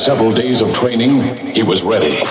Several days of training, he was ready.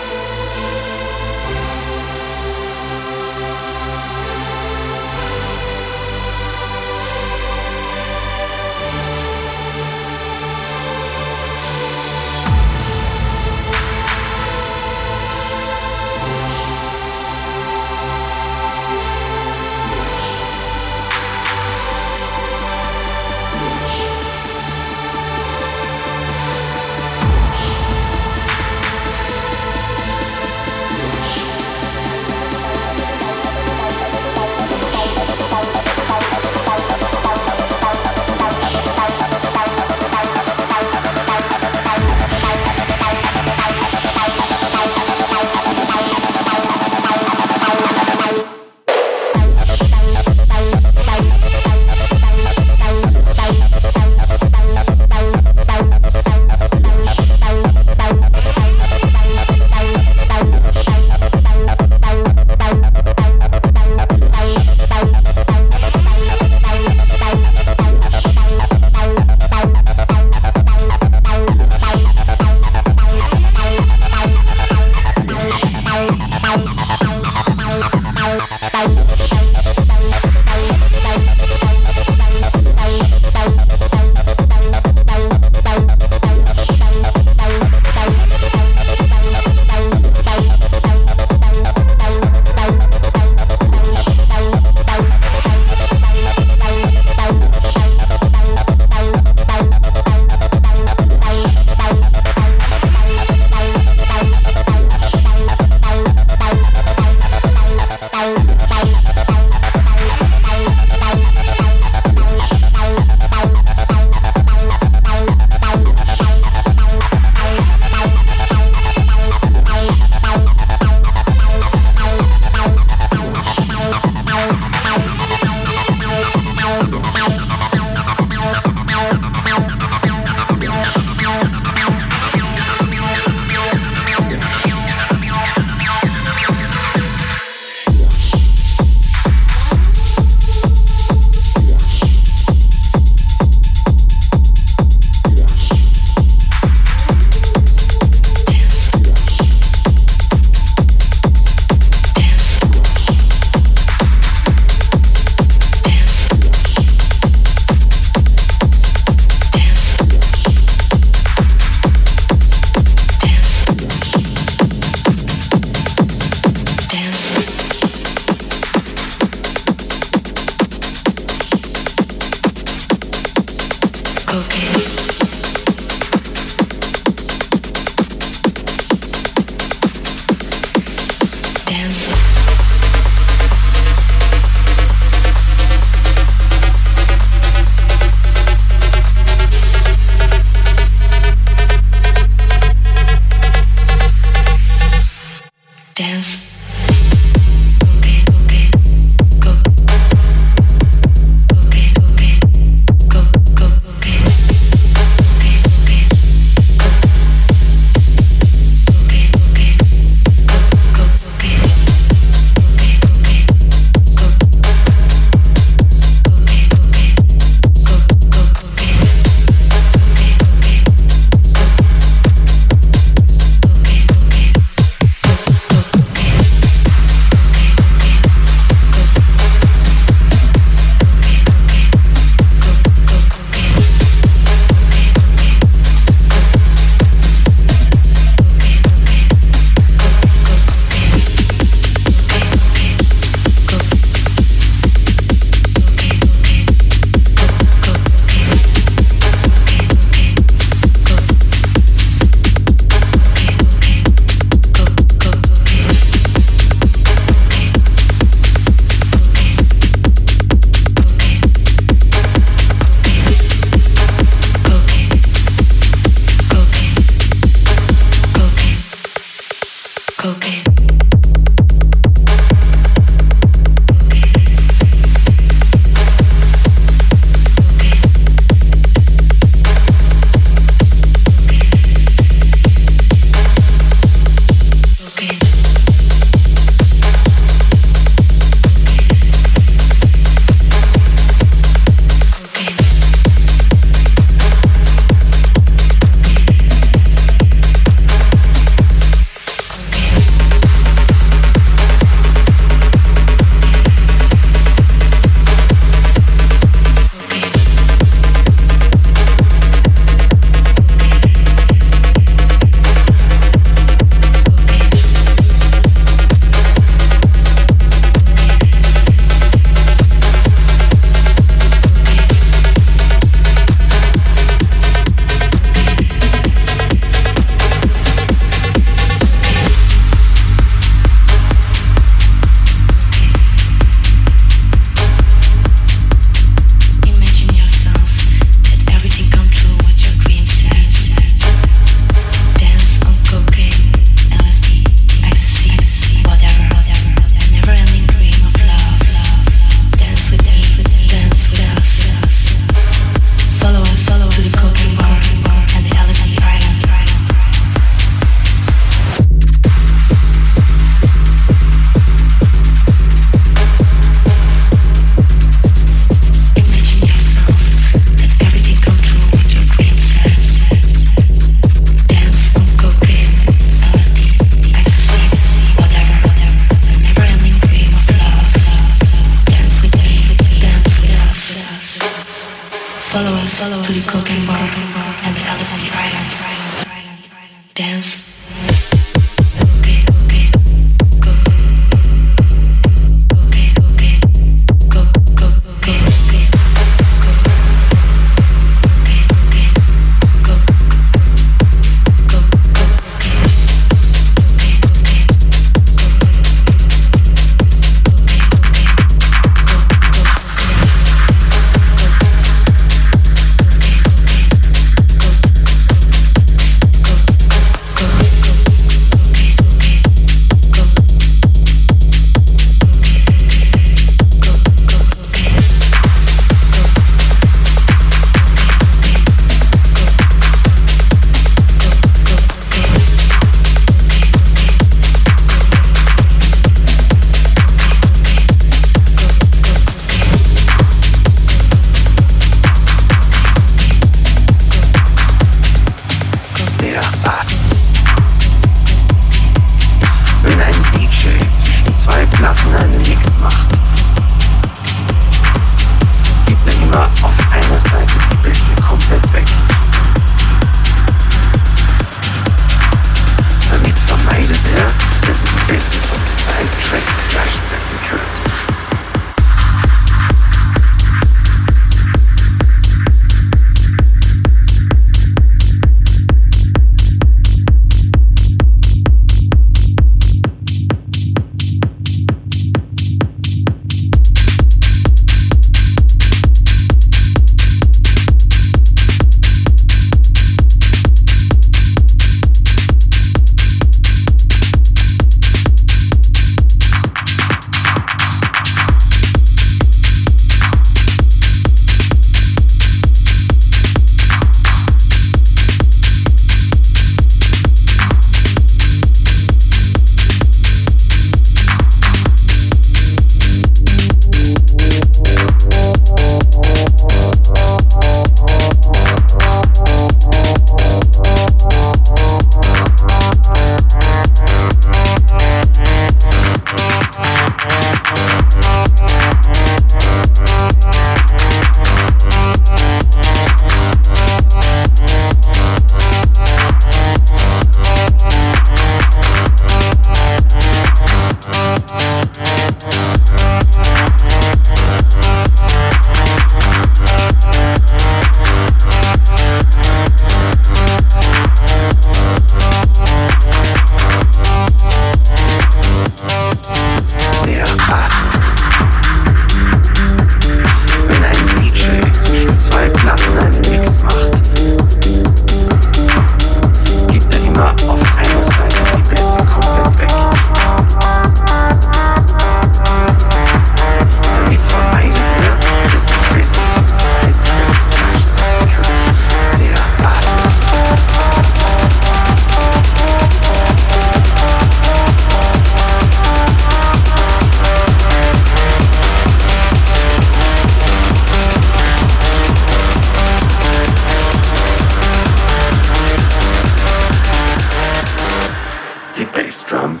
Bassdrum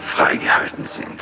freigehalten sind.